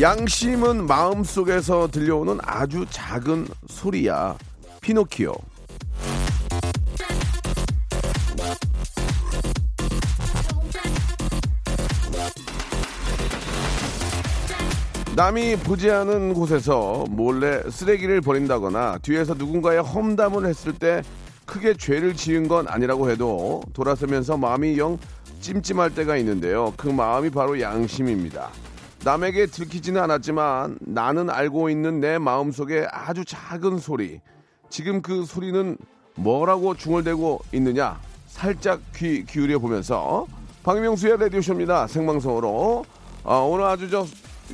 양심은 마음속에서 들려오는 아주 작은 소리야 피노키오 남이 보지 않은 곳에서 몰래 쓰레기를 버린다거나 뒤에서 누군가의 험담을 했을 때 크게 죄를 지은 건 아니라고 해도 돌아서면서 마음이 영 찜찜할 때가 있는데요. 그 마음이 바로 양심입니다. 남에게 들키지는 않았지만 나는 알고 있는 내 마음속에 아주 작은 소리. 지금 그 소리는 뭐라고 중얼대고 있느냐? 살짝 귀 기울여 보면서 박명수의 라디오쇼입니다. 생방송으로. 아, 오늘 아주 저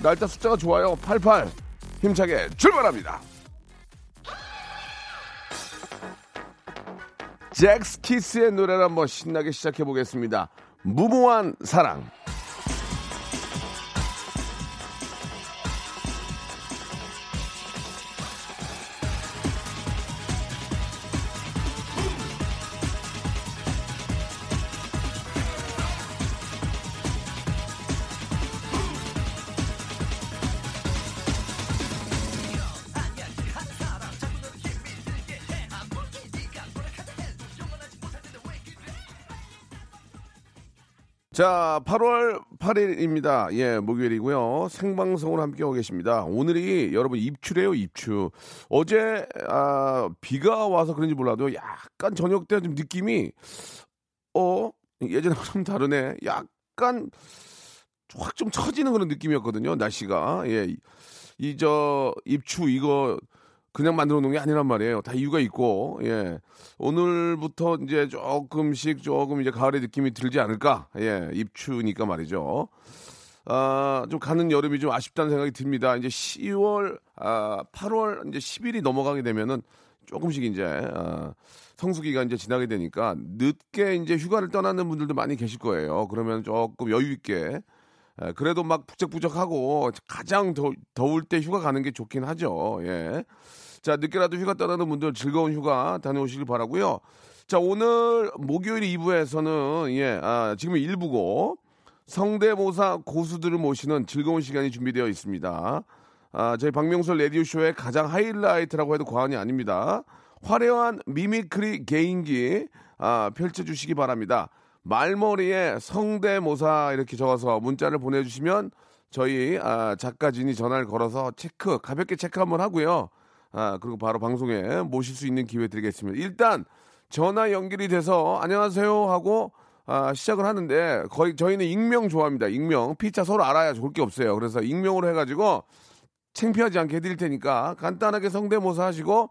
날짜 숫자가 좋아요. 88. 힘차게 출발합니다. 잭스키스의 노래를 한번 신나게 시작해 보겠습니다. 무모한 사랑. 자, 8월 8일입니다. 예, 목요일이고요. 생방송으로 함께하고 계십니다. 오늘이 여러분 입추래요, 입추. 어제 아, 비가 와서 그런지 몰라도 약간 저녁 때 좀 느낌이 어 예전하고 좀 다르네. 약간 확 좀 처지는 그런 느낌이었거든요. 날씨가 예, 이 저 입추 이거 그냥 만들어 놓은 게 아니란 말이에요. 다 이유가 있고, 예. 오늘부터 이제 조금씩 조금 이제 가을의 느낌이 들지 않을까? 예. 입추니까 말이죠. 아, 좀 가는 여름이 좀 아쉽다는 생각이 듭니다. 이제 10월, 아, 8월, 이제 10일이 넘어가게 되면은 조금씩 이제, 아, 성수기가 이제 지나게 되니까 늦게 이제 휴가를 떠나는 분들도 많이 계실 거예요. 그러면 조금 여유있게 예, 그래도 막 부쩍부쩍하고 가장 더, 더울 때 휴가 가는 게 좋긴 하죠. 예. 자, 늦게라도 휴가 떠나는 분들 즐거운 휴가 다녀오시길 바라고요. 자, 오늘 목요일 2부에서는 예, 아, 지금 1부고 성대모사 고수들을 모시는 즐거운 시간이 준비되어 있습니다. 아, 저희 박명수 라디오 쇼의 가장 하이라이트라고 해도 과언이 아닙니다. 화려한 mimicry 개인기 아, 펼쳐 주시기 바랍니다. 말머리에 성대모사 이렇게 적어서 문자를 보내주시면 저희 아, 작가진이 전화를 걸어서 체크 가볍게 체크 한번 하고요. 아, 그리고 바로 방송에 모실 수 있는 기회 드리겠습니다. 일단 전화 연결이 돼서 안녕하세요 하고 아, 시작을 하는데 거의 저희는 익명 좋아합니다. 익명 피자 서로 알아야 좋을 게 없어요. 그래서 익명으로 해가지고 창피하지 않게 해드릴 테니까 간단하게 성대모사 하시고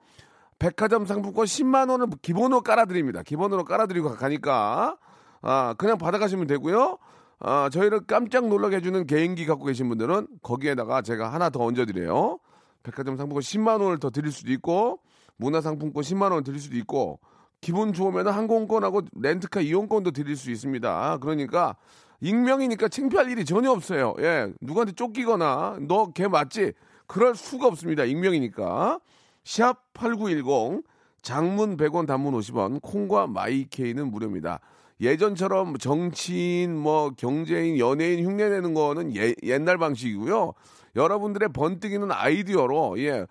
백화점 상품권 10만 원을 기본으로 깔아드립니다. 기본으로 깔아드리고 가니까 아, 그냥 받아가시면 되고요. 아, 저희를 깜짝 놀라게 해주는 개인기 갖고 계신 분들은 거기에다가 제가 하나 더 얹어드려요. 백화점 상품권 10만 원을 더 드릴 수도 있고 문화상품권 10만 원 드릴 수도 있고 기분 좋으면 항공권하고 렌트카 이용권도 드릴 수 있습니다. 그러니까 익명이니까 창피할 일이 전혀 없어요. 예, 누구한테 쫓기거나 너 걔 맞지? 그럴 수가 없습니다. 익명이니까 샵 8910 장문 100원 단문 50원 콩과 마이케이는 무료입니다. 예전처럼 정치인, 뭐 경제인, 연예인 흉내내는 거는 예, 옛날 방식이고요. 여러분들의 번뜩이는 아이디어로 예.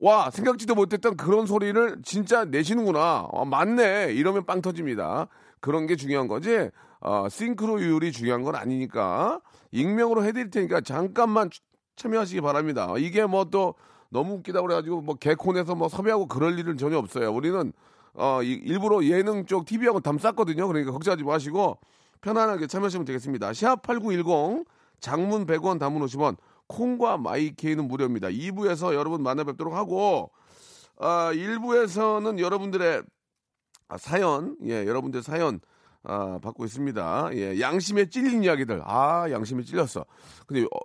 와 생각지도 못했던 그런 소리를 진짜 내시는구나. 어, 맞네. 이러면 빵 터집니다. 그런 게 중요한 거지. 어, 싱크로율이 중요한 건 아니니까 익명으로 해드릴 테니까 잠깐만 참여하시기 바랍니다. 이게 뭐 또 너무 웃기다 그래가지고 뭐 개콘에서 뭐 섭외하고 그럴 일은 전혀 없어요. 우리는 어, 이- 일부러 예능 쪽 TV하고 담 쌌거든요. 그러니까 걱정하지 마시고 편안하게 참여하시면 되겠습니다. 샵8910 장문 100원 단문 50원 콩과 마이케이는 무료입니다. 2부에서 여러분 만나 뵙도록 하고 아, 1부에서는 여러분들의 아, 사연, 예, 여러분들 사연 아, 받고 있습니다. 예, 양심에 찔린 이야기들. 아, 양심에 찔렸어. 근데 어,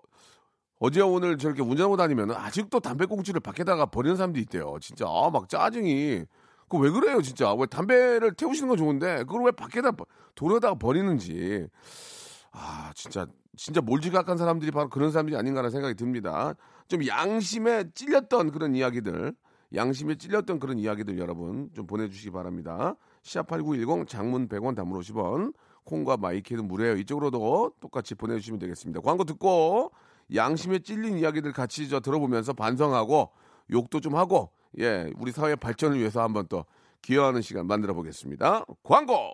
어제 오늘 저렇게 운전하고 다니면 아직도 담배꽁초를 밖에다가 버리는 사람도 있대요. 진짜 아, 막 짜증이. 그 왜 그래요, 진짜? 왜 담배를 태우시는 건 좋은데 그걸 왜 밖에다 버- 도로에다가 버리는지. 아, 진짜 진짜 몰지각한 사람들이 바로 그런 사람들이 아닌가라는 생각이 듭니다. 좀 양심에 찔렸던 그런 이야기들, 양심에 찔렸던 그런 이야기들 여러분 좀 보내주시기 바랍니다. 샵8910 장문 100원 단문 50원 콩과 my K는 무료예요. 이쪽으로도 똑같이 보내주시면 되겠습니다. 광고 듣고 양심에 찔린 이야기들 같이 저 들어보면서 반성하고 욕도 좀 하고 예 우리 사회 발전을 위해서 한번 또 기여하는 시간 만들어 보겠습니다. 광고.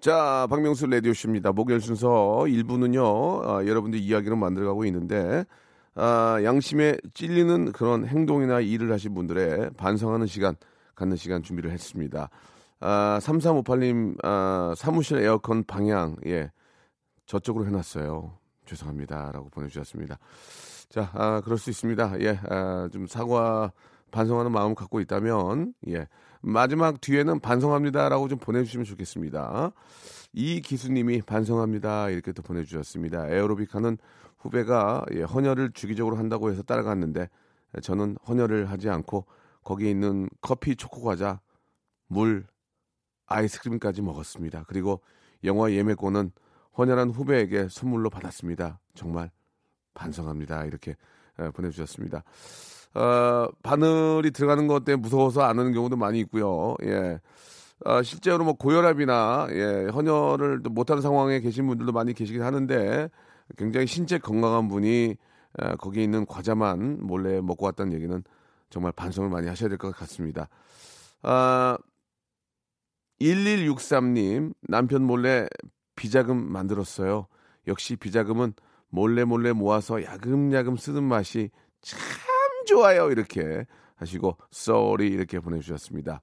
자, 박명수 라디오쇼입니다. 목요일 순서 1부는요, 아, 여러분들 이야기로 만들어가고 있는데, 아, 양심에 찔리는 그런 행동이나 일을 하신 분들의 반성하는 시간, 갖는 시간 준비를 했습니다. 아, 3358님, 아, 사무실 에어컨 방향, 예, 저쪽으로 해놨어요. 죄송합니다. 라고 보내주셨습니다. 자, 아, 그럴 수 있습니다. 예, 아, 좀 사과, 반성하는 마음 갖고 있다면, 예, 마지막 뒤에는 반성합니다라고 좀 보내주시면 좋겠습니다. 이 기수님이 반성합니다. 이렇게 또 보내주셨습니다. 에어로빅 하는 후배가 예, 헌혈을 주기적으로 한다고 해서 따라갔는데, 저는 헌혈을 하지 않고 거기에 있는 커피, 초코 과자, 물, 아이스크림까지 먹었습니다. 그리고 영화 예매권은 헌혈한 후배에게 선물로 받았습니다. 정말 반성합니다. 이렇게 예, 보내주셨습니다. 어, 바늘이 들어가는 것 때문에 무서워서 안 하는 경우도 많이 있고요. 예. 아, 실제로 뭐 고혈압이나 예, 헌혈을 또 못하는 상황에 계신 분들도 많이 계시긴 하는데 굉장히 신체 건강한 분이 에, 거기 있는 과자만 몰래 먹고 왔다는 얘기는 정말 반성을 많이 하셔야 될 것 같습니다. 아, 1163님 남편 몰래 비자금 만들었어요. 역시 비자금은 몰래 몰래 모아서 야금야금 쓰는 맛이 참 좋아요. 이렇게 하시고 쏘리 이렇게 보내주셨습니다.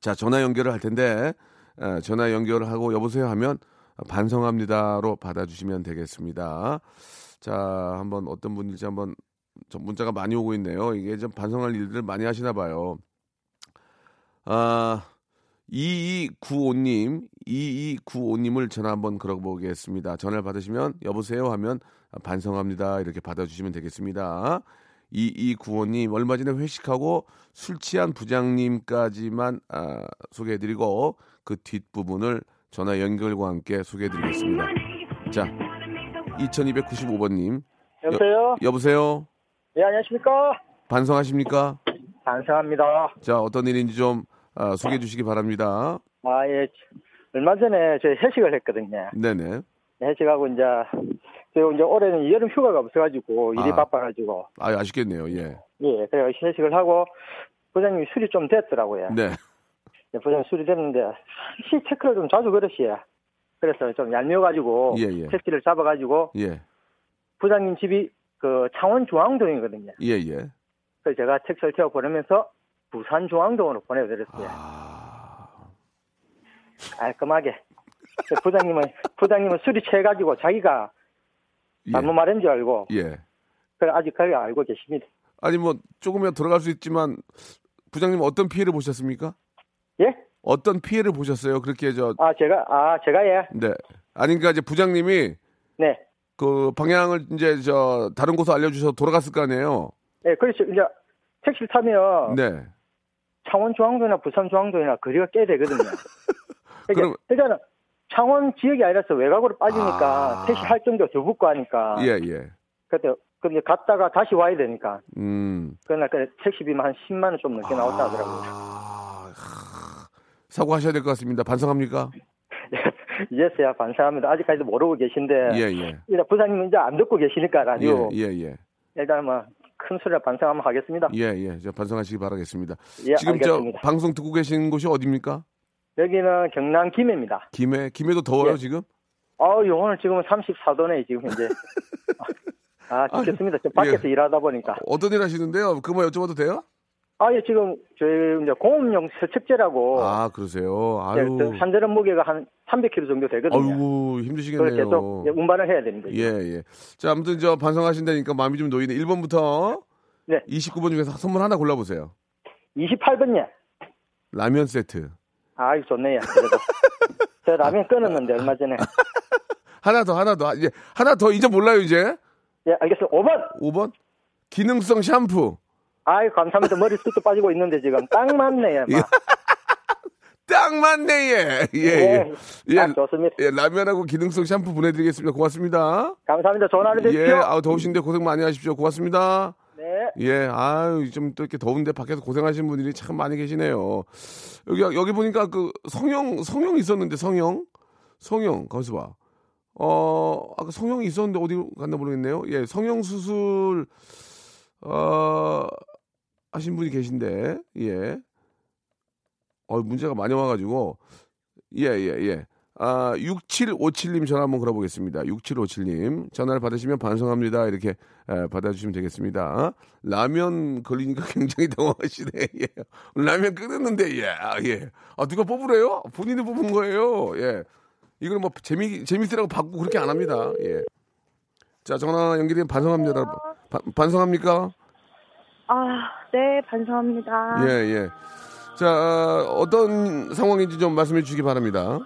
자 전화 연결을 할 텐데 에, 전화 연결을 하고 여보세요 하면 반성합니다로 받아주시면 되겠습니다. 자 한번 어떤 분일지 한번 좀 문자가 많이 오고 있네요. 이게 좀 반성할 일들을 많이 하시나 봐요. 아 2295님, 2295님을 전화 한번 걸어보겠습니다. 전화를 받으시면 여보세요 하면 반성합니다. 이렇게 받아주시면 되겠습니다. 2295님, 얼마 전에 회식하고 술 취한 부장님까지만 아, 소개해드리고 그 뒷부분을 전화 연결과 함께 소개해드리겠습니다. 자, 2295번님. 여보세요? 여 보세요? 예, 안녕하십니까? 반성하십니까? 반성합니다. 자, 어떤 일인지 좀 아, 소개해 주시기 바랍니다. 아, 예. 얼마 전에 저희 회식을 했거든요. 네네. 회식하고 이제, 제가 이제 올해는 여름 휴가가 없어가지고 일이 아. 바빠가지고, 아, 아쉽겠네요. 예. 예, 그래 회식을 하고, 부장님이 술이 좀 됐더라고요. 네. 예, 부장님 술이 됐는데, 시 체크를 좀 자주 그러시요 그래서 좀 얄미워가지고, 예, 예. 택시를 잡아가지고, 예. 부장님 집이 그 창원 중앙동이거든요. 예, 예. 그래서 제가 택시를 태워 보내면서 부산 중앙동으로 보내드렸어요. 아. 깔끔하게. 그 부장님은 부장님은 술이 취해가지고 자기가 예. 잘못 말한 줄 알고 예. 그래 아직까지 알고 계십니다. 아니 뭐 조금이라도 들어갈 수 있지만 부장님 어떤 피해를 보셨습니까? 예? 어떤 피해를 보셨어요? 그렇게 저 아, 제가, 아, 제가 예. 네. 아니 그러니까 이제 부장님이 네. 그 방향을 이제 저 다른 곳으로 알려주셔서 돌아갔을 거 아니에요. 예, 그렇죠. 이제 택시를 타면 네. 창원 중앙도나 부산 중앙도나 거리가 꽤 되거든요. 그럼- 그럼 일단은 창원 지역이 아니라서 외곽으로 빠지니까 아. 택시 할 정도 더 붙고 하니까 예 예. 그때 근데 갔다가 다시 와야 되니까 음. 그날 그 택시비만 한 10만 원 좀 넘게 나왔다 하더라고요. 아, 하, 사과하셔야 될 것 같습니다. 반성합니까? 이제서야 반성합니다. 아직까지도 모르고 계신데 예 예. 일단 부장님은 이제 안 듣고 계시니까 라디오 예, 예, 예. 일단 뭐 큰 소리로 반성 한번 하겠습니다. 예, 예. 저 반성하시기 바라겠습니다. 예, 지금 알겠습니다. 저 방송 듣고 계신 곳이 어디입니까? 여기는 경남 김해입니다. 김해. 김해도 더워요, 예. 지금? 아 유 오늘 지금 은 34도네 지금 현재. 아 죽겠습니다. 저 밖에서 예. 일하다 보니까. 어떤 일 하시는데요? 그거 여쭤봐도 돼요? 아, 예, 지금 저희 이제 공업용 세척제라고 아, 그러세요. 예, 아유. 저 한전은 무게가 한 300kg 정도 되거든요. 아유, 힘드시겠네요. 계속 운반을 해야 거죠. 예, 예. 자, 아무튼 저 반성하신다니까 마음이 좀 놓이네. 1번부터 네. 29번 중에서 선물 하나 골라 보세요. 28번요. 라면 세트. 아유 좋네요. 그래도 저 라면 끊었는데 얼마 전에. 하나 더, 하나 더. 이제 하나 더 이제 몰라요, 이제. 예, 알겠습니다. 5번. 5번. 기능성 샴푸. 아유 감사합니다. 머리숱도 빠지고 있는데 지금 딱 맞네요. 예. 막. 딱 맞네, 예. 예, 예. 딱 좋습니다. 예, 라면하고 기능성 샴푸 보내드리겠습니다. 고맙습니다. 감사합니다. 하루 되십시오. 예, 아우 더우신데 고생 많이 하십시오. 고맙습니다. 네. 예, 아유 좀 또 이렇게 더운데 밖에서 고생하시는 분들이 참 많이 계시네요. 여기 여기 보니까 그 성형 성형 있었는데 성형 성형 거기서 봐. 어 아까 성형이 있었는데 어디 갔나 모르겠네요. 예, 성형 수술 어 하신 분이 계신데 예. 어 문제가 많이 와가지고 예 예, 예. 아, 6757님 전화 한번 걸어보겠습니다. 6757님. 전화를 받으시면 반성합니다. 이렇게 에, 받아주시면 되겠습니다. 라면 걸리니까 굉장히 당황하시네. 예. 라면 끓였는데, 예. 아, 예. 아, 누가 뽑으래요? 본인이 뽑은 거예요. 예. 이걸 뭐 재미, 재밌으라고 받고 그렇게 안 합니다. 예. 자, 전화 연결되면 반성합니다. 바- 반성합니까? 아, 네, 반성합니다. 예, 예. 자, 어떤 상황인지 좀 말씀해 주시기 바랍니다.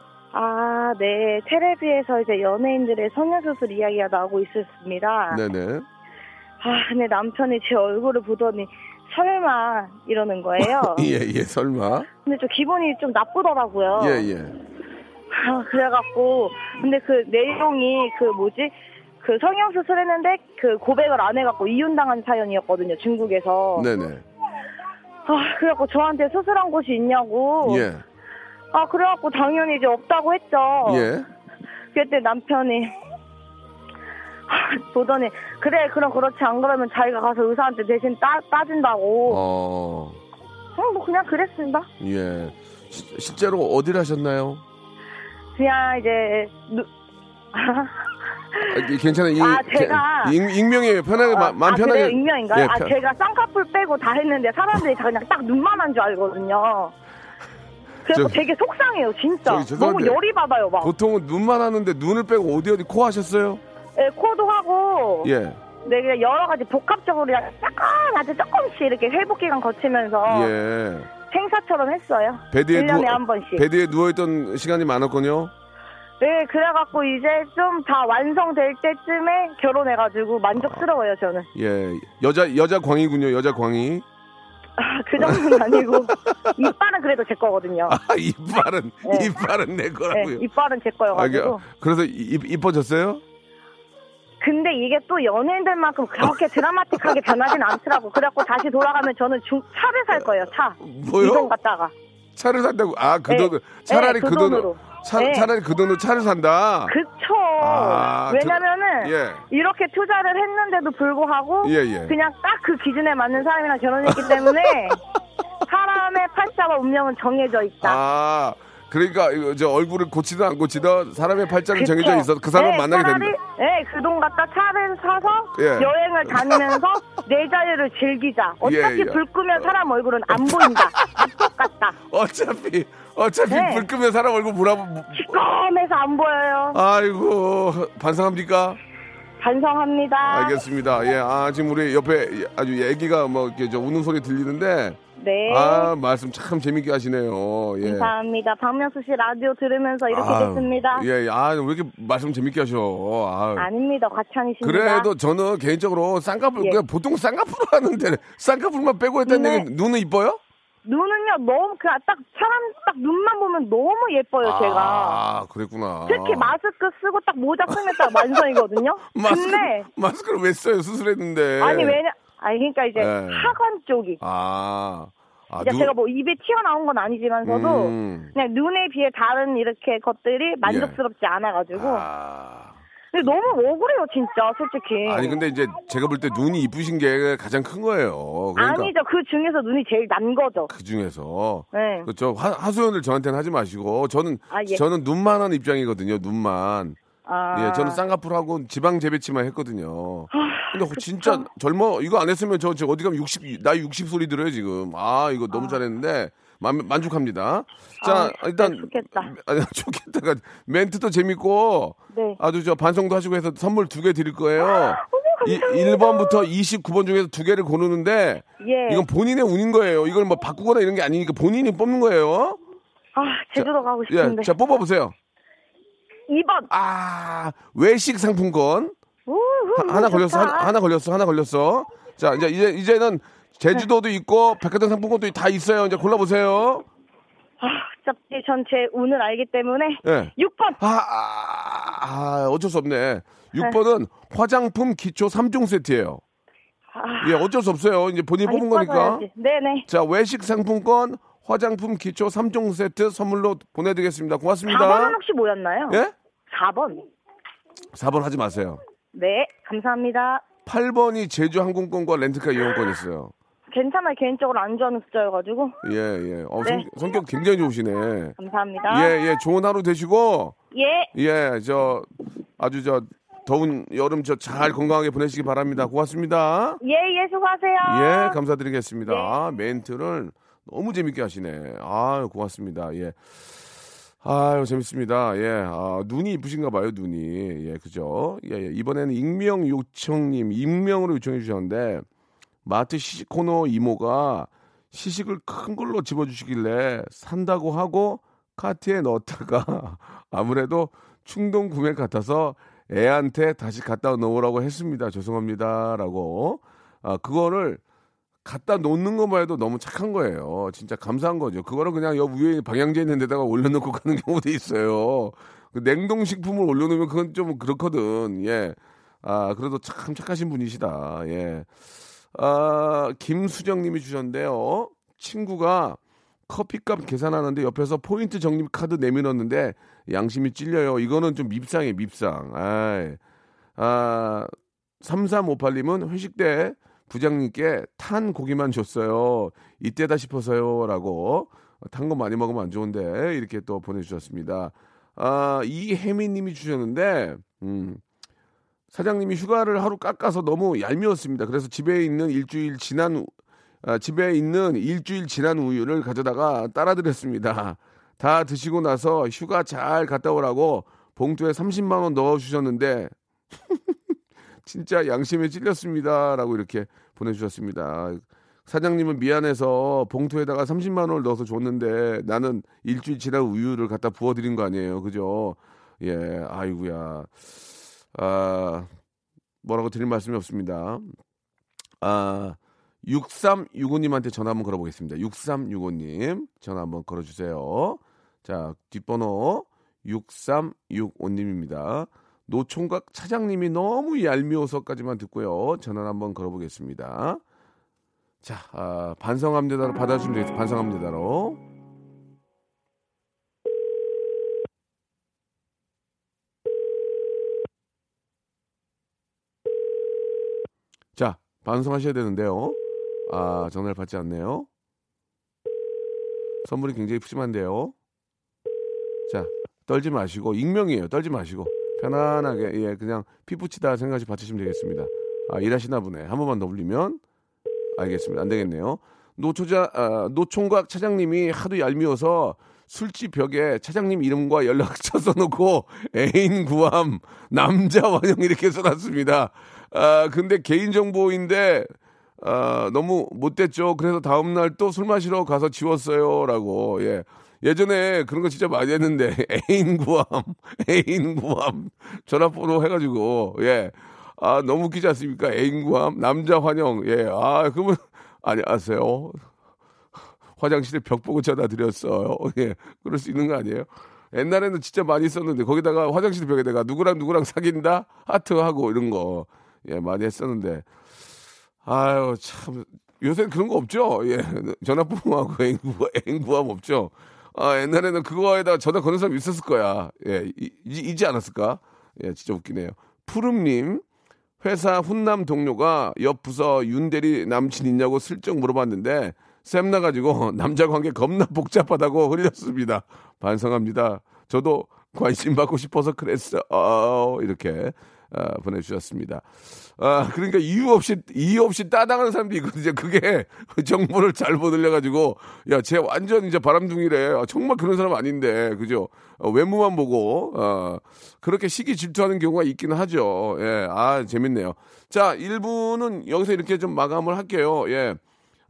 아, 네. 테레비에서 이제 연예인들의 성형수술 이야기가 나오고 있었습니다. 네네. 아, 근데 남편이 제 얼굴을 보더니 설마 이러는 거예요. 예, 예, 설마. 근데 좀 기분이 좀 나쁘더라고요. 예, 예. 아, 그래갖고 근데 그 내용이 그 뭐지? 그 성형수술 했는데 그 고백을 안 해갖고 이혼당한 사연이었거든요, 중국에서. 네네. 아, 그래갖고 저한테 수술한 곳이 있냐고. 예. 아, 그래갖고 당연히 이제 없다고 했죠. 예. 그때 남편이 보더니 그래 그럼 그렇지 안 그러면 자기가 가서 의사한테 대신 따, 따진다고 어, 어, 뭐 그냥 그랬습니다 예. 시- 실제로 어디를 하셨나요? 그냥 이제 누... 아, 이- 괜찮아요. 이- 아, 제가- 개- 익, 익명이에요. 편하게, 마, 마음 아, 편하게. 익명인가요? 예, 아 편- 제가 쌍꺼풀 빼고 다 했는데 사람들이 다 그냥 딱 눈만 한 줄 알거든요 그래서 저기- 되게 속상해요 진짜 너무 열이 받아요 막 보통은 눈만 하는데 눈을 빼고 어디 어디 코 하셨어요? 예, 코도 하고 예. 네, 그냥 여러 가지 복합적으로 조금 아주 조금씩 이렇게 회복 기간 거치면서 예. 행사처럼 했어요. 베드에 1년에 누워, 한 번씩. 베드에 누워 있던 시간이 많았군요. 네, 그래갖고 이제 좀 다 완성될 때쯤에 결혼해가지고 만족스러워요, 저는. 예. 여자, 여자 광이군요. 여자 광이. 아, 그 정도는 아니고. 이빨은 그래도 제 거거든요. 아, 이빨은, 네. 이빨은 내 네, 거라고요. 이빨은 제 아, 거여가지고. 그- 그래서 이, 이뻐졌어요? 근데 이게 또 연예인들만큼 그렇게 드라마틱하게 변하진 않더라고. 그래갖고 다시 돌아가면 저는 중, 차를 살 거예요, 차. 뭐요? 이동 갔다가. 차를 산다고? 아, 그 네. 돈, 차라리 네, 그그 돈으로. 돈으로. 차, 네. 차라리 그 돈으로 차를 산다. 그쵸. 아, 왜냐면은 예. 이렇게 투자를 했는데도 불구하고 예, 예. 그냥 딱 그 기준에 맞는 사람이랑 결혼했기 때문에 사람의 팔자와 운명은 정해져 있다. 아, 그러니까 저 얼굴을 고치든 안 고치든 사람의 팔자는 그쵸? 정해져 있어. 그 사람 네, 만나게 차라리, 된다. 네, 그 돈 갖다 차를 사서 예. 여행을 다니면서 내 자유를 즐기자. 어차피 예, 예. 불 끄면 사람 얼굴은 안 보인다. 다 똑같다. 어차피 어차피 네. 불 끄면 사람 얼굴 보라. 시꺼매서 안 보여요. 아이고 반성합니까? 반성합니다. 알겠습니다. 예, 아, 지금 우리 옆에 아주 애기가 뭐 이렇게 저 우는 소리 들리는데, 네. 아, 말씀 참 재밌게 하시네요. 예. 감사합니다. 박명수 씨 라디오 들으면서 이렇게 아유, 됐습니다. 예, 아, 왜 이렇게 말씀 재밌게 하셔. 아. 아닙니다. 과찬이십니다. 그래도 저는 개인적으로 쌍꺼풀, 예. 그냥 보통 쌍꺼풀 하는데, 쌍꺼풀만 빼고 했다는 네. 얘기 눈은 이뻐요? 눈은요 너무 그냥 딱 사람 딱 눈만 보면 너무 예뻐요 제가. 아, 그랬구나. 특히 마스크 쓰고 딱 모자 쓰면 딱 완성이거든요. 마스크, 근데 마스크를 왜 써요? 수술했는데. 아니 왜냐 아니 그러니까 이제 네. 하관 쪽이 아, 아, 눈- 제가 뭐 입에 튀어나온 건 아니지만서도 음. 그냥 눈에 비해 다른 이렇게 것들이 만족스럽지 않아가지고 아. 근데 너무 억울해요 진짜 솔직히 아니 근데 이제 제가 볼 때 눈이 이쁘신 게 가장 큰 거예요. 그러니까 아니죠 그 중에서 눈이 제일 난 거죠 그 중에서 네. 그저 하소연을 저한테는 하지 마시고 저는 아, 예. 저는 눈만 하는 입장이거든요. 눈만. 아. 예, 저는 쌍꺼풀하고 지방 재배치만 했거든요. 아, 근데 진짜 젊어 이거 안 했으면 저, 저 어디 가면 60 나이 60 소리 들어요 지금. 아 이거 너무 잘했는데 만, 만족합니다. 자 아, 일단 좋겠다. 아니, 좋겠다가 멘트도 재밌고 네. 아주 저 반성도 하시고 해서 선물 두 개 드릴 거예요. 이, 1번부터 29번 중에서 두 개를 고르는데 예. 이건 본인의 운인 거예요. 이걸 뭐 바꾸거나 이런 게 아니니까 본인이 뽑는 거예요. 아 제주도 가고 예, 싶은데 자 뽑아 보세요. 2번 아 외식 상품권 우후, 하- 하나 걸렸어. 하나, 하나 걸렸어 하나 걸렸어. 자 이제 이제 이제는 제주도도 있고 백화점 상품권도 다 있어요. 이제 골라 보세요. 아, 어차피 전제 운을 알기 때문에 예. 6번 아, 아, 아, 어쩔 수 없네. 6번은 화장품 기초 3종 세트예요. 아, 예, 어쩔 수 없어요. 이제 본인이 아, 뽑은 거니까. 네네 자, 외식 상품권, 화장품 기초 3종 세트 선물로 보내드리겠습니다. 고맙습니다. 4번은 혹시 뭐였나요? 예? 4번 4번 하지 마세요. 네 감사합니다 8번이 제주 항공권과 렌트카 이용권 있어요. 괜찮아요 개인적으로 안 좋아하는 숫자여가지고 예, 예. 어, 네. 성, 격 굉장히 좋으시네. 감사합니다 예, 예. 좋은 하루 되시고, 예. 예, 저, 아주 저, 더운 여름 저 잘 건강하게 보내시기 바랍니다. 고맙습니다. 예, 예, 수고하세요. 예, 감사드리겠습니다. 아, 멘트를 너무 재밌게 하시네. 아, 고맙습니다. 예. 아유, 재밌습니다. 예. 아, 눈이 이쁘신가 봐요, 눈이. 예, 그죠? 예, 예. 이번에는 익명 요청님, 익명으로 요청해 주셨는데, 마트 시식 코너 이모가 시식을 큰 걸로 집어주시길래 산다고 하고 카트에 넣었다가 아무래도 충동 구매 같아서 애한테 다시 갖다 놓으라고 했습니다. 죄송합니다. 라고. 아, 그거를 갖다 놓는 것만 해도 너무 착한 거예요. 진짜 감사한 거죠. 그거를 그냥 옆 위에 방향제 있는 데다가 올려놓고 가는 경우도 있어요. 그 냉동식품을 올려놓으면 그건 좀 그렇거든. 예. 아, 그래도 참 착하신 분이시다. 예. 아, 김수정 님이 주셨는데요. 친구가 커피값 계산하는데 옆에서 포인트 적립 카드 내밀었는데 양심이 찔려요. 이거는 좀 밉상이에요, 밉상. 아이. 아, 3358님은 회식 때 부장님께 탄 고기만 줬어요. 이때다 싶어서요. 라고. 탄 거 많이 먹으면 안 좋은데. 이렇게 또 보내주셨습니다. 아, 이혜미 님이 주셨는데, 음, 사장님이 휴가를 하루 깎아서 너무 얄미웠습니다. 그래서 집에 있는 일주일 지난, 우- 아, 집에 있는 일주일 지난 우유를 가져다가 따라드렸습니다. 다 드시고 나서 휴가 잘 갔다 오라고 봉투에 30만 원 넣어주셨는데, 진짜 양심에 찔렸습니다. 라고 이렇게 보내주셨습니다. 사장님은 미안해서 봉투에다가 30만 원을 넣어서 줬는데 나는 일주일 지난 우유를 갖다 부어드린 거 아니에요. 그죠? 예, 아이구야. 아, 뭐라고 드릴 말씀이 없습니다. 아, 6365님한테 전화 한번 걸어보겠습니다. 6365님 전화 한번 걸어주세요. 자, 뒷번호 6365님입니다. 노총각 차장님이 너무 얄미워서까지만 듣고요. 전화 한번 걸어보겠습니다. 자, 아, 반성합니다로 받아주시면 되겠습니다. 반성합니다로. 자, 반성하셔야 되는데요. 아, 전화를 받지 않네요. 선물이 굉장히 푸짐한데요. 자, 떨지 마시고 익명이에요. 떨지 마시고 편안하게 예 그냥 피부치다 생각하시 받으시면 되겠습니다. 아 일하시나 보네. 한 번만 더 불리면 알겠습니다. 안 되겠네요. 노초자 아, 노총각 차장님이 하도 얄미워서 술집 벽에 차장님 이름과 연락처 써놓고 애인 구함, 남자 환영 이렇게 써놨습니다. 아, 근데 개인 정보인데, 아, 너무 못됐죠. 그래서 다음 날 또 술 마시러 가서 지웠어요. 라고, 예. 예전에 그런 거 진짜 많이 했는데, 애인 구함, 애인 구함, 전화번호 해가지고, 예. 아, 너무 웃기지 않습니까? 애인 구함, 남자 환영, 예. 아, 그러면, 안녕하세요. 화장실에 벽 보고 전화 드렸어요. 예. 그럴 수 있는 거 아니에요? 옛날에는 진짜 많이 썼는데, 거기다가 화장실 벽에다가 누구랑 누구랑 사귄다? 하트 하고 이런 거, 예, 많이 했었는데, 아유, 참. 요새 그런 거 없죠? 예. 전화번호하고 앵구, 앵구함 없죠? 아, 옛날에는 그거에다가 전화 거는 사람 있었을 거야. 예. 이, 이지 않았을까? 예, 진짜 웃기네요. 푸름님, 회사 훈남 동료가 옆 부서 윤대리 남친 있냐고 슬쩍 물어봤는데, 쌤 나가지고 남자 관계 겁나 복잡하다고 흘렸습니다. 반성합니다. 저도 관심 받고 싶어서 그랬어. 어, 이렇게 아, 보내주셨습니다. 아, 그러니까 이유 없이, 이유 없이 따당하는 사람도 있거든요. 그게 정보를 잘못 올려가지고, 야, 쟤 완전 이제 바람둥이래. 아, 정말 그런 사람 아닌데, 그죠? 어, 외모만 보고, 어, 그렇게 시기 질투하는 경우가 있기는 하죠. 예, 아, 재밌네요. 자, 1부는 여기서 이렇게 좀 마감을 할게요. 예.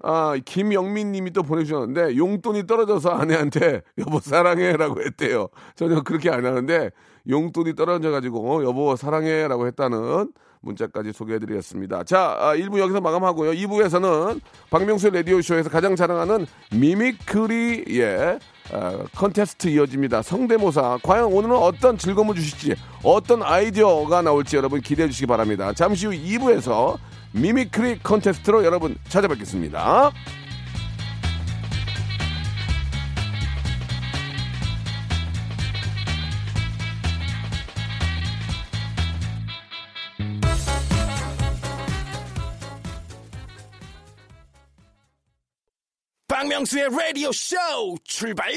아, 김영민 님이 또 보내주셨는데, 용돈이 떨어져서 아내한테, 여보, 사랑해. 라고 했대요. 전혀 그렇게 안 하는데, 용돈이 떨어져가지고, 어, 여보, 사랑해. 라고 했다는 문자까지 소개해드렸습니다. 자, 아, 1부 여기서 마감하고요. 2부에서는 박명수의 라디오쇼에서 가장 자랑하는 mimicry, 예, 아, 컨테스트 이어집니다. 성대모사. 과연 오늘은 어떤 즐거움을 주실지, 어떤 아이디어가 나올지 여러분 기대해 주시기 바랍니다. 잠시 후 2부에서 mimicry 컨테스트로 여러분 찾아뵙겠습니다. 박명수의 라디오 쇼 출발!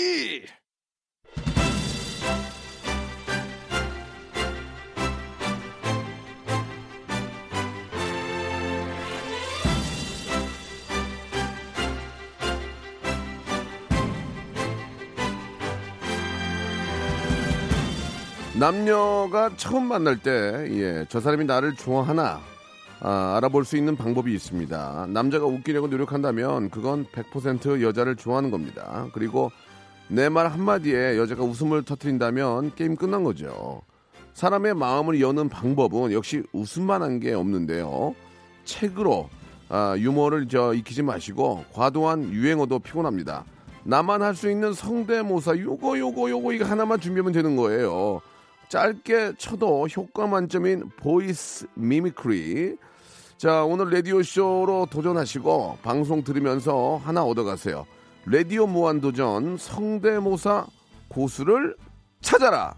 남녀가 처음 만날 때, 예, 저 사람이 나를 좋아하나, 아, 알아볼 수 있는 방법이 있습니다. 남자가 웃기려고 노력한다면 그건 100% 여자를 좋아하는 겁니다. 그리고 내 말 한마디에 여자가 웃음을 터트린다면 게임 끝난 거죠. 사람의 마음을 여는 방법은 역시 웃음만한 게 없는데요. 책으로 아, 유머를 저 익히지 마시고 과도한 유행어도 피곤합니다. 나만 할 수 있는 성대모사 요거 요거 요거 이거 하나만 준비하면 되는 거예요. 짧게 쳐도 효과 만점인 voice mimicry. 자, 오늘 라디오쇼로 도전하시고 방송 들으면서 하나 얻어가세요. 라디오 무한도전 성대모사 고수를 찾아라.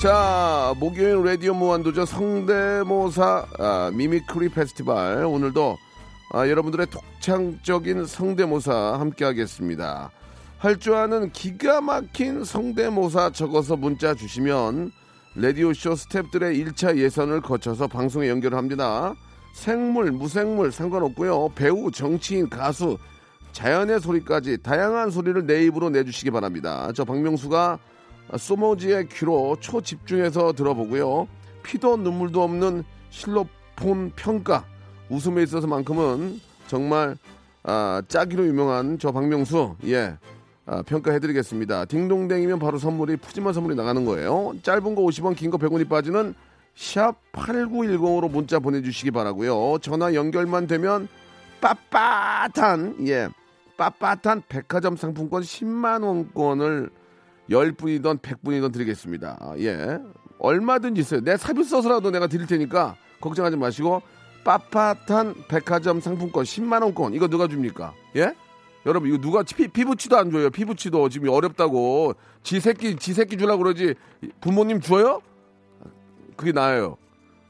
자, 목요일 라디오 무한도전 성대모사 아, mimicry 페스티벌 오늘도 아, 여러분들의 독창적인 성대모사 함께 하겠습니다. 할 줄 아는 기가 막힌 성대모사 적어서 문자 주시면 라디오쇼 스탭들의 1차 예선을 거쳐서 방송에 연결을 합니다. 생물, 무생물 상관없고요. 배우, 정치인, 가수, 자연의 소리까지 다양한 소리를 내 입으로 내주시기 바랍니다. 저 박명수가 소모지의 귀로 초집중해서 들어보고요. 피도 눈물도 없는 실로폰 평가 웃음에 있어서만큼은 정말 아, 짜기로 유명한 저 박명수 예 아, 평가해드리겠습니다. 딩동댕이면 바로 선물이 푸짐한 선물이 나가는 거예요. 짧은 거 50원, 긴 거 100원이 빠지는 샵 8910으로 문자 보내주시기 바라고요. 전화 연결만 되면 빳빳한 예 빳빳한 백화점 상품권 10만 원권을 10분이든 100분이든 드리겠습니다. 아, 예 얼마든지 있어요. 내 사비 써서라도 내가 드릴 테니까 걱정하지 마시고 빳빳한 백화점 상품권 10만 원권 이거 누가 줍니까? 예? 여러분 이거 누가 피, 피부치도 안 줘요. 피부치도 지금 어렵다고 지 새끼 지 새끼 주려고 그러지 부모님 줘요? 그게 나아요.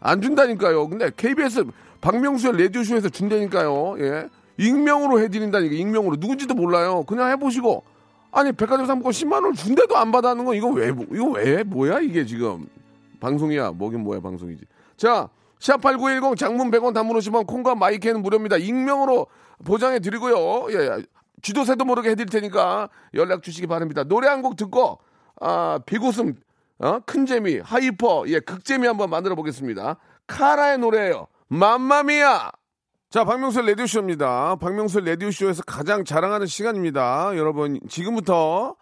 안 준다니까요. 근데 KBS 박명수의 라디오쇼에서 준다니까요. 예. 익명으로 해드린다니까 익명으로 누군지도 몰라요. 그냥 해보시고 아니 백화점 상품권 10만 원 준대도 안 받아는 하거 이거 왜 이거 왜 뭐야 이게 지금 방송이야 뭐긴 뭐야 방송이지. 자 샵8910 장문 100원 단문 50원 콩과 마이크는 무료입니다. 익명으로 보장해 드리고요. 예, 예. 쥐도새도 모르게 해드릴 테니까 연락 주시기 바랍니다. 노래 한 곡 듣고 아, big 웃음, 어? 큰 재미, hyper, 예, 극재미 한번 만들어 보겠습니다. 카라의 노래예요. 맘마미야. 자, 박명수 레디오쇼입니다. 박명수 레디오쇼에서 가장 자랑하는 시간입니다. 여러분, 지금부터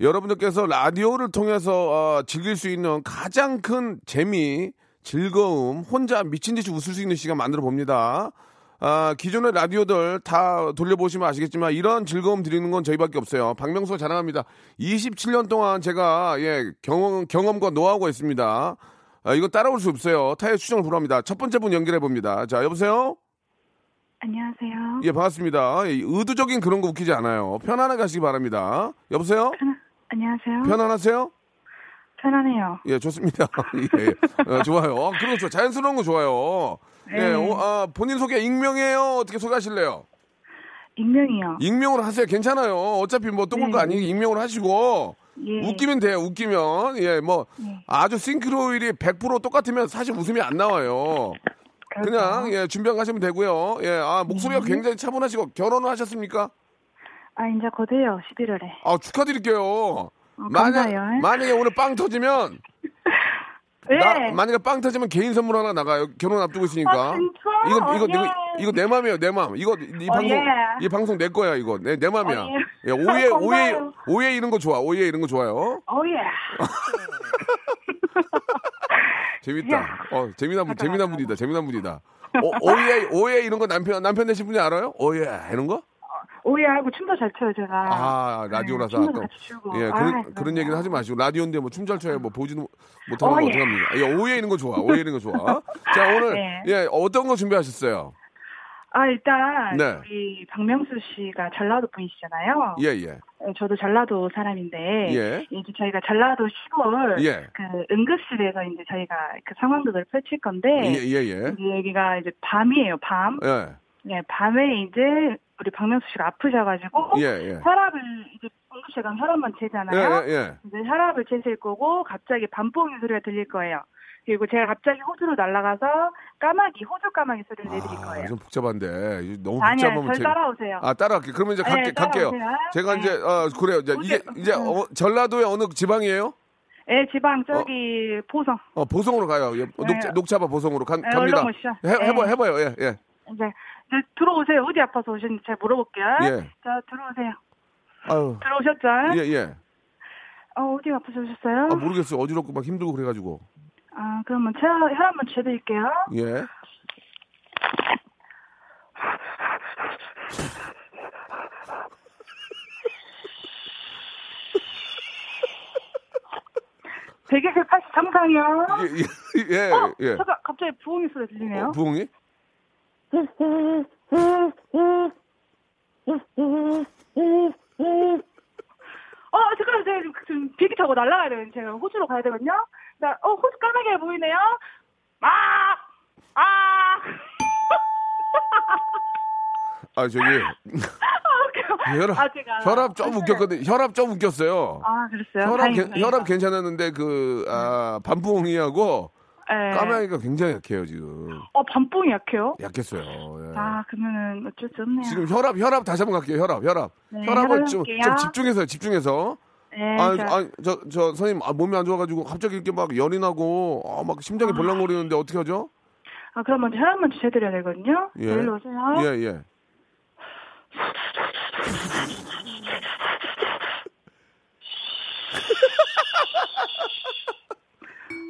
여러분들께서 라디오를 통해서 어, 즐길 수 있는 가장 큰 재미, 즐거움, 혼자 미친 듯이 웃을 수 있는 시간 만들어 봅니다. 아, 기존의 라디오들 다 돌려보시면 아시겠지만 이런 즐거움 드리는 건 저희밖에 없어요. 박명수가 자랑합니다. 27년 동안 제가 예, 경험, 경험과 노하우가 있습니다. 아, 이거 따라올 수 없어요. 타의 추정을 불허합니다. 첫 번째 분 연결해 봅니다. 자, 여보세요? 안녕하세요. 예, 반갑습니다. 예, 의도적인 그런 거 웃기지 않아요. 편안하게 하시기 바랍니다. 여보세요? 안녕하세요. 편안하세요? 편안해요. 예, 좋습니다. 예, 어, 좋아요. 거 좋아. 자연스러운 거 좋아요. 예, 네. 어, 아, 본인 소개 익명이에요? 어떻게 소개하실래요? 익명이요. 익명으로 하세요. 괜찮아요. 어차피 뭐 똥을 거 네. 아니니 익명으로 하시고. 예. 웃기면 돼요. 웃기면. 예, 뭐 네. 아주 싱크로율이 100% 똑같으면 사실 웃음이 안 나와요. 그냥 예, 준비한 가시면 되고요. 예, 아, 목소리가 네. 굉장히 차분하시고 결혼을 하셨습니까? 아, 이제 곧 해요. 11월에. 아, 축하드릴게요. 감사해요. 만약에 오늘 빵 터지면 네. 나, 만약에 빵 터지면 개인 선물 하나 나가요. 결혼 앞두고 있으니까. 아, 진짜? 이거 이거 어, 이거, 예. 이거 내 맘이에요. 내 맘. 이거 이 어, 방송 예. 이 방송 내 거야. 이거 내 내 맘이야. 어, 예, 오해 오해 고마워요. 오해 이런 거 좋아. 오해 이런 거 좋아요. 어, 예. 재밌다. 어, 재미난 분, 재미난 분이다. 재미난 분이다. 오, 오해 오해 이런 거 남편 남편 되신 분이 알아요? 오해 이런 거? 오해하고 춤도 잘 춰요, 제가. 아 라디오라서 같이 추고. 예 아, 그런 그럼요. 그런 얘기는 하지 마시고 라디오인데 뭐 춤 잘 춰요 뭐 보지는 못하는 어, 거 예. 어떡합니까? 예, 오해 있는 거 좋아. 오해 있는 거 좋아. 자 오늘 네. 예 어떤 거 준비하셨어요? 아, 일단 네. 우리 박명수 씨가 전라도 분이시잖아요. 예 예. 어, 저도 전라도 사람인데 예. 이제 저희가 전라도 시골 예. 그 응급실에서 이제 저희가 그 상황극을 펼칠 건데 예, 예, 예. 이제 여기가 이제 밤이에요, 밤. 예. 예, 밤에 이제 우리 박명수 씨가 아프셔가지고 예, 예. 혈압을 이제 응급실 가면 혈압만 예, 재잖아요. 예, 예. 이제 혈압을 재실 거고 갑자기 밤뽕이 소리가 들릴 거예요. 그리고 제가 갑자기 호주로 날아가서 까마귀 호주 까마귀 소리를 내드릴 아, 거예요. 좀 복잡한데. 너무 복잡하면 절 재- 따라오세요. 아, 따라갈게. 그러면 이제 갈게, 네, 갈게요. 제가 네. 이제, 어, 그래요. 이제, 이제, 이제, 어, 전라도의 어느 지방이에요? 예, 지방 저기 보성. 어, 보성으로 가요. 예, 녹, 네. 녹차바 보성으로 가, 네, 갑니다. 해, 해봐, 네. 해봐요. 예, 예. 이제, 이제 들어오세요. 어디 아파서 오셨는지 잘 물어볼게요. 예. 자, 들어오세요. 아유. 들어오셨죠? 예, 예. 어, 어디 아파서 오셨어요? 아, 모르겠어요. 어지럽고 막 힘들고 그래가지고. 아, 그러면 제가 혈압 한번 재드릴게요. 예. 백 120, 80 정상이요. 예, 예, 예. 어, 예. 잠깐, 갑자기 부엉이 소리 들리네요. 어, 부엉이? 어, 잠깐만, 제가 지금, 지금 비행기 타고 날아가야 되거든요. 제가 호주로 가야 되거든요. 나, 어, 호주 까마귀가 보이네요. 아! 아! 아, 저기. 아. 혈압, 아, 제가. 혈압 좀 웃겼거든요. 혈압 좀 웃겼어요. 아, 그랬어요? 혈압, 다행이다, 괜- 다행이다. 혈압 괜찮았는데, 그, 아, 반부엉이하고 예. 까마귀가 굉장히 약해요, 지금. 어, 밤뽕이 약해요? 약했어요. 예. 아, 그러면은 어쩔 수 없네요. 지금 혈압, 혈압 다시 한번 갈게요, 혈압, 혈압. 네, 혈압을 혈압 좀. 좀 집중해서, 집중해서. 네, 아, 자, 아, 저, 저, 선생님, 아, 몸이 안 좋아가지고 갑자기 이렇게 막 열이 나고, 아, 막 심장이 벌렁거리는데 어떻게 하죠? 아, 그럼 먼저 혈압 먼저 재드려야 되거든요. 예. 네, 일로 오세요. 예, 예.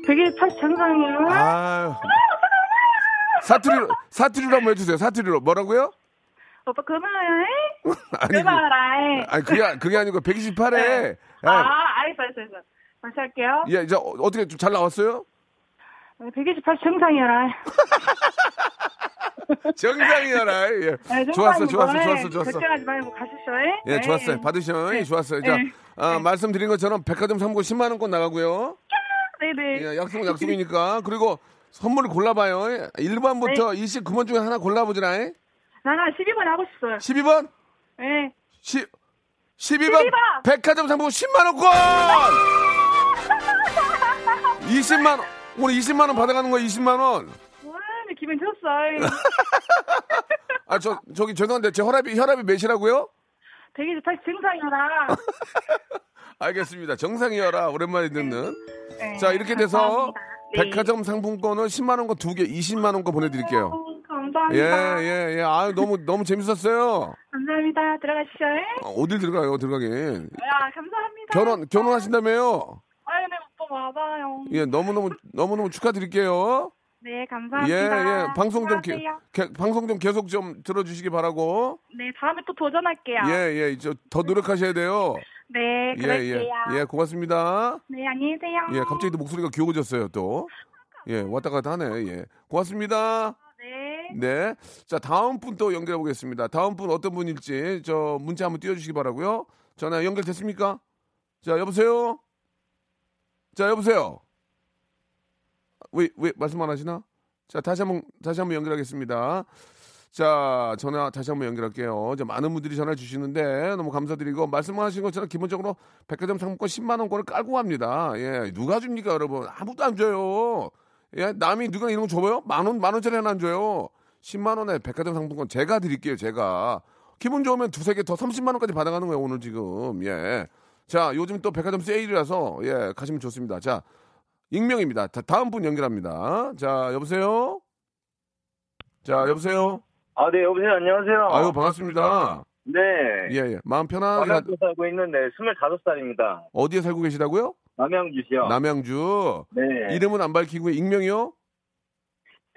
되게 80 정상이에요. 아 사투리로, 사투리로 한번 해주세요, 사투리로. 뭐라고요? 오빠 그만해. 아니, 그만해. 아니, 그게, 그게 아니고 128에. 네. 아, 알겠어, 알겠어, 알겠어. 다시 할게요. 예, 이제 어- 어떻게 좀 잘 나왔어요? 128 정상이라. 정상이야라. 예. 네, 좋았어, 좋았어, 네, 좋았어, 좋았어. 걱정하지 말고 가시죠. 예, 예, 좋았어요. 받으셔. 예, 좋았어요. 자, 네. 아, 말씀드린 것처럼 백화점 상품 10만 원권 나가고요. 네네. 예, 약속은 약속이니까. 그리고 선물을 골라봐요. 1번부터 29번 중에 하나 골라보지라. 나는 12번 하고 싶어요. 12번? 예. 10, 12번 12번! 백화점 상품 10만 원권! 20만 원. 오늘 20만 원 받아가는 거야, 20만 원. 와, 기분 좋았어요. 아, 저, 저기 죄송한데 제 혈압이, 혈압이 몇이라고요? 되게 좋다. 증상이라. 알겠습니다. 정상이어라. 오랜만에 듣는. 네, 자, 이렇게 돼서. 네. 백화점 상품권을 10만 원 거 두 개, 20만 원 거 보내드릴게요. 어, 예, 감사합니다. 예, 예. 아유, 너무, 너무 재밌었어요. 감사합니다. 들어가시죠. 어, 어딜 들어가요, 들어가긴. 야, 감사합니다. 결혼, 결혼하신다며요? 아유, 네, 오빠 맞아요. 예, 너무 너무, 너무 너무 축하드릴게요. 네, 예, 감사합니다. 예. 방송 좀, 게. 게- 방송 좀 계속 좀 들어주시기 바라고. 네, 다음에 또 도전할게요. 예, 예. 저, 더 노력하셔야 돼요. 네, 예, 그럴게요. 예. 예, 고맙습니다. 네, 안녕히 계세요. 예, 갑자기 또 목소리가 귀여워졌어요, 또. 예, 왔다 갔다 하네, 예. 고맙습니다. 네. 네. 자, 다음 분 또 연결해 보겠습니다. 다음 분 어떤 분일지 저 문자 한번 띄워 주시기 바라고요. 전화 연결됐습니까? 자, 여보세요? 자, 여보세요? 왜, 왜 말씀 안 하시나? 자, 다시 한번, 다시 한번 연결하겠습니다. 자, 전화 다시 한번 연결할게요. 이제 많은 분들이 전화 주시는데 너무 감사드리고 말씀하신 것처럼 기본적으로 백화점 상품권 10만 원권을 깔고 갑니다. 예, 누가 줍니까, 여러분? 아무도 안 줘요. 예, 남이 누가 이런 거 줘요? 만 원, 만 원짜리 하나 안 줘요. 10만 원에 백화점 상품권 제가 드릴게요, 제가. 기분 좋으면 두세 개 더 30만 원까지 받아가는 거예요, 오늘 지금. 예. 자, 요즘 또 백화점 세일이라서 예, 가시면 좋습니다. 자, 익명입니다. 자, 다음 분 연결합니다. 자, 여보세요? 자, 여보세요? 아, 네, 여보세요. 안녕하세요. 아유, 반갑습니다. 네. 예, 예. 마음 편하게 가- 남양주 살고 있는데 25살입니다. 어디에 살고 계시다고요? 남양주시요. 남양주. 네. 이름은 안 밝히고 익명이요?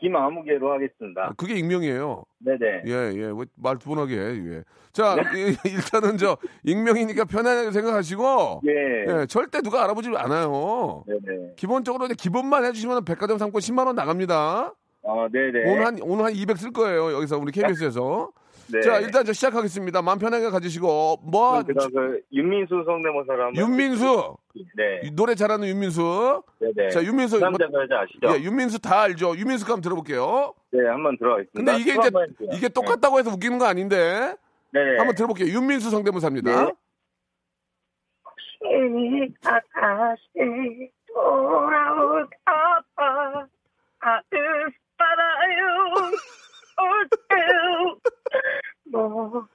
김아무개로 하겠습니다. 아, 그게 익명이에요. 네네. 예, 예. 왜말두번 하게 해, 예. 자, 이- 일단은 저 익명이니까 편안하게 생각하시고 예. 예, 절대 누가 알아보지 않아요. 네네. 기본적으로 이제 기본만 해 주시면 백화점 상권 10만 원 나갑니다. 아, 네네. 오늘 한 오늘 한 200 쓸 거예요. 여기서 우리 KBS에서. 네. 자, 일단 저 시작하겠습니다. 마음 편하게 가지시고 뭐 제가 그 윤민수 성대모사를 한번. 윤민수 네. 이 노래 잘하는 윤민수. 네네. 자, 윤민수 남자 여자 아시죠? 예, 윤민수 다 알죠. 윤민수 거 한번 들어볼게요. 네, 한번 들어가겠습니다. 근데 이게 또 이제. 이게 똑같다고 해서 웃기는 거 아닌데 네. 네. 한번 들어볼게요. 윤민수 성대모사입니다. 네. 다시 돌아올까봐 아들 뭐해요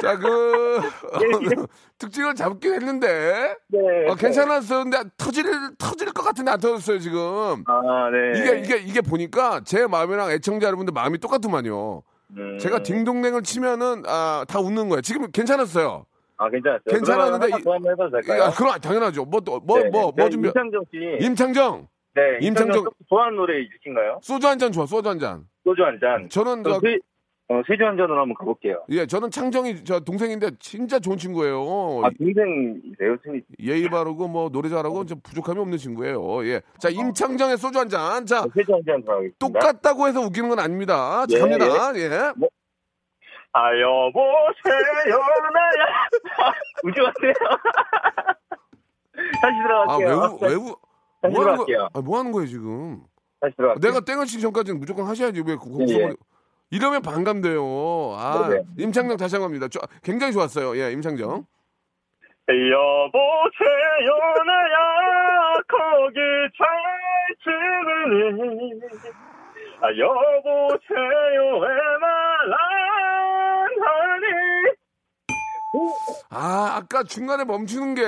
자, 그 특징을 잡긴 했는데 네. 어, 괜찮았어요. 근데 터질 터질 것 같은데 안 터졌어요 지금. 아, 네. 이게 이게 이게 보니까 제 마음이랑 애청자 여러분들 마음이 똑같더만요. 음. 제가 딩동댕을 치면은 아, 다 웃는 거예요. 지금 괜찮았어요. 아, 괜찮았어요. 괜찮았는데 더 한번 해봐도 될까요? 아, 그럼 당연하죠. 뭐 또 뭐 네, 뭐뭐 네, 준비? 임창정 씨. 임창정 네, 임창정- 좋아하는 노래 있으신가요? 소주 한 잔 좋아. 소주 한 잔. 소주 한 잔. 저는 저, 세, 어, 세주 한 잔으로 한번 가볼게요. 예, 저는 창정이 저 동생인데 진짜 좋은 친구예요. 아, 동생이세요? 승희 예의 바르고 뭐 노래 잘하고 좀 부족함이 없는 친구예요. 예. 자, 임창정의 소주 한 잔. 자, 세주 한 잔 들어가겠습니다. 똑같다고 해서 웃기는 건 아닙니다. 자, 예, 갑니다. 예. 아, 여보세요, 나야. 우지 마세요. 다시 아, 들어갈게요. 외우, 외우. 다시 뭐 하는, 거. 아, 뭐 하는 거예요, 지금? 다시 들어갈게요. 내가 땡을 치기 전까지는 무조건 하셔야지. 왜, 그, 그, 예, 예. 그, 이러면 반감돼요. 아, 네, 임창정 다시 한 겁니다. 저, 굉장히 좋았어요. 예, 임창정. 여보세요, 나야. 거기 잘 지내니. 아, 여보세요, 왜말안하니 아, 아까 중간에 멈추는 게,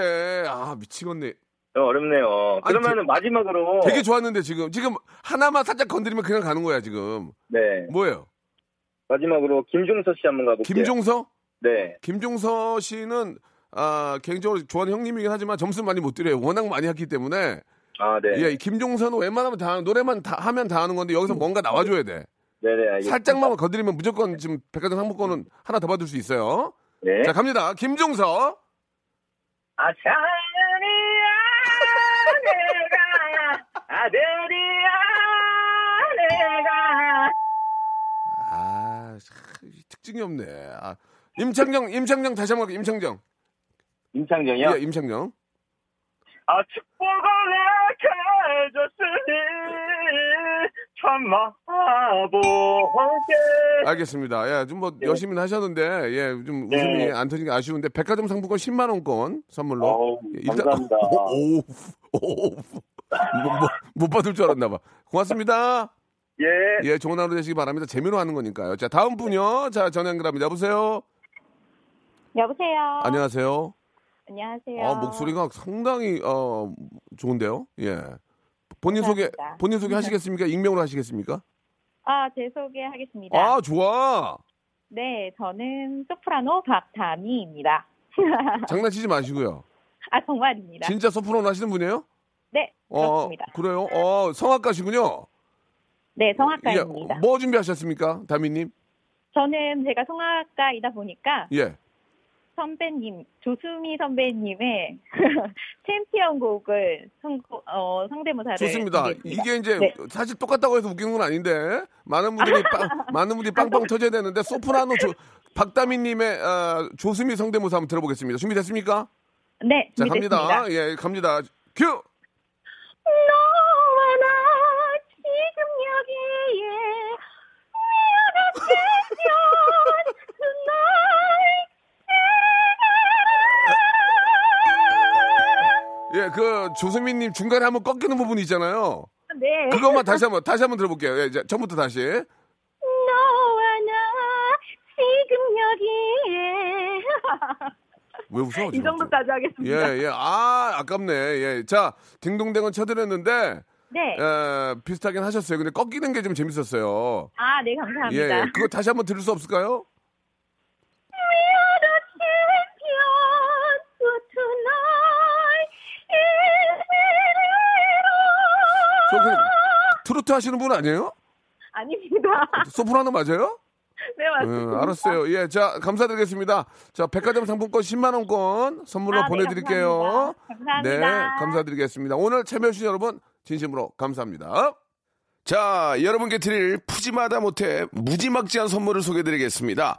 아, 미치겠네. 어렵네요. 아니, 그러면은 마지막으로. 되게 좋았는데, 지금. 지금 하나만 살짝 건드리면 그냥 가는 거야, 지금. 네. 뭐예요? 마지막으로 김종서 씨 한번 가볼게요. 김종서? 네. 김종서 씨는 아, 개인적으로 좋아하는 형님이긴 하지만 점수 많이 못 드려요. 워낙 많이 했기 때문에. 아, 네. 예, 김종서는 웬만하면 다 노래만 다 하면 다 하는 건데 여기서 뭔가 나와줘야 돼. 네네, 알겠습니다. 살짝만 건드리면 무조건 지금 백화점 상품권은 하나 더 받을 수 있어요. 네. 자 갑니다. 김종서. 아, 자연이야, 내가, 아들이야, 내가. 아 참, 특징이 없네. 아, 임창정, 임창정 다시 한번. 임창정. 임창정이요? 예, 임창정. 아, 축복을 내게 해줬으니, 참 마보게. 알겠습니다. 예, 좀뭐 예. 열심히 하셨는데 예, 좀 네. 웃음이 안 터지는 게 아쉬운데 백화점 상품권 10만 원권 선물로 어우, 예, 일단- 감사합니다. 오, 오, 오, 뭐, 뭐, 못 받을 줄 알았나 봐. 고맙습니다. 예. 예, 좋은 하루 되시기 바랍니다. 재미로 하는 거니까요. 자, 다음 분요. 자, 전화 연결합니다. 여보세요? 여보세요. 안녕하세요. 안녕하세요. 아, 목소리가 상당히, 어, 좋은데요? 예. 본인 소개, 감사합니다. 본인 소개 하시겠습니까? 익명으로 하시겠습니까? 아, 제 소개하겠습니다. 아, 좋아. 네, 저는 소프라노 박다미입니다. 장난치지 마시고요. 아, 정말입니다. 진짜 소프라노 하시는 분이에요? 네, 어, 그렇습니다. 그래요? 어, 성악가시군요. 네, 성악가입니다. 예, 뭐 준비하셨습니까? 다미님? 저는 제가 성악가이다 보니까 예. 선배님, 조수미 선배님의 챔피언 곡을 성고, 어, 성대모사를 좋습니다. 준비했습니다. 이게 이제 네. 사실 똑같다고 해서 웃기는 건 아닌데 많은 분들이 빵, 많은 분들이 빵빵 터져야 되는데 소프라노 조, 박다미님의 어, 조수미 성대모사 한번 들어보겠습니다. 준비됐습니까? 네, 자 준비됐습니다. 갑니다. 예, 갑니다. 큐. 너 예, 그 조수미님 중간에 한번 꺾이는 부분이 있잖아요. 네. 그것만 다시 한번 다시 한번 들어볼게요. 예, 이제 처음부터 다시. 너와 나 지금 여기에 왜 웃어? 이? 정도까지 하겠습니다. 예, 예. 아, 아깝네. 예. 자, 딩동댕은 쳐드렸는데 네. 에, 비슷하긴 하셨어요. 근데 꺾이는 게 좀 재밌었어요. 아, 네, 예, 감사합니다. 예. 그거 다시 한번 들을 수 없을까요? 트로트 하시는 분 아니에요? 아닙니다. 소프라노 맞아요? 네, 맞습니다. 음, 알았어요. 예, 자, 감사드리겠습니다. 자, 백화점 상품권 10만원권 선물로 아, 네, 보내드릴게요. 감사합니다. 네, 감사합니다. 감사드리겠습니다. 오늘 참여해주신 여러분, 진심으로 감사합니다. 자, 여러분께 드릴 푸짐하다 못해 무지막지한 선물을 소개해드리겠습니다.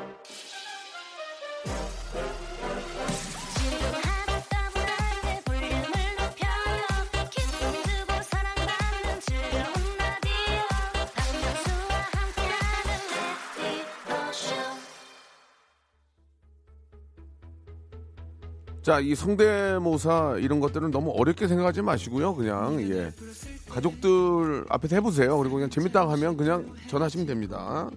자, 이 성대모사 이런 것들은 너무 어렵게 생각하지 마시고요. 그냥 예. 가족들 앞에서 해보세요. 그리고 그냥 재밌다 하면 그냥 전하시면 됩니다.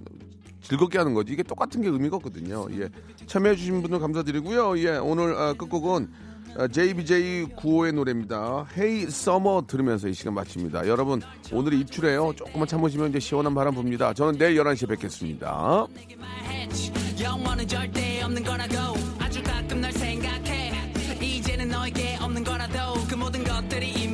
즐겁게 하는 거지. 이게 똑같은 게 의미가 없거든요. 예. 참여해주신 분들 감사드리고요. 예. 오늘 아, 끝곡은 JBJ95의 노래입니다. 헤이 서머 들으면서 이 시간 마칩니다. 여러분 오늘이 입출해요. 조금만 참으시면 이제 시원한 바람 붑니다. 저는 내일 11시에 뵙겠습니다. 너에게 없는 거라도 그 모든 것들이 이미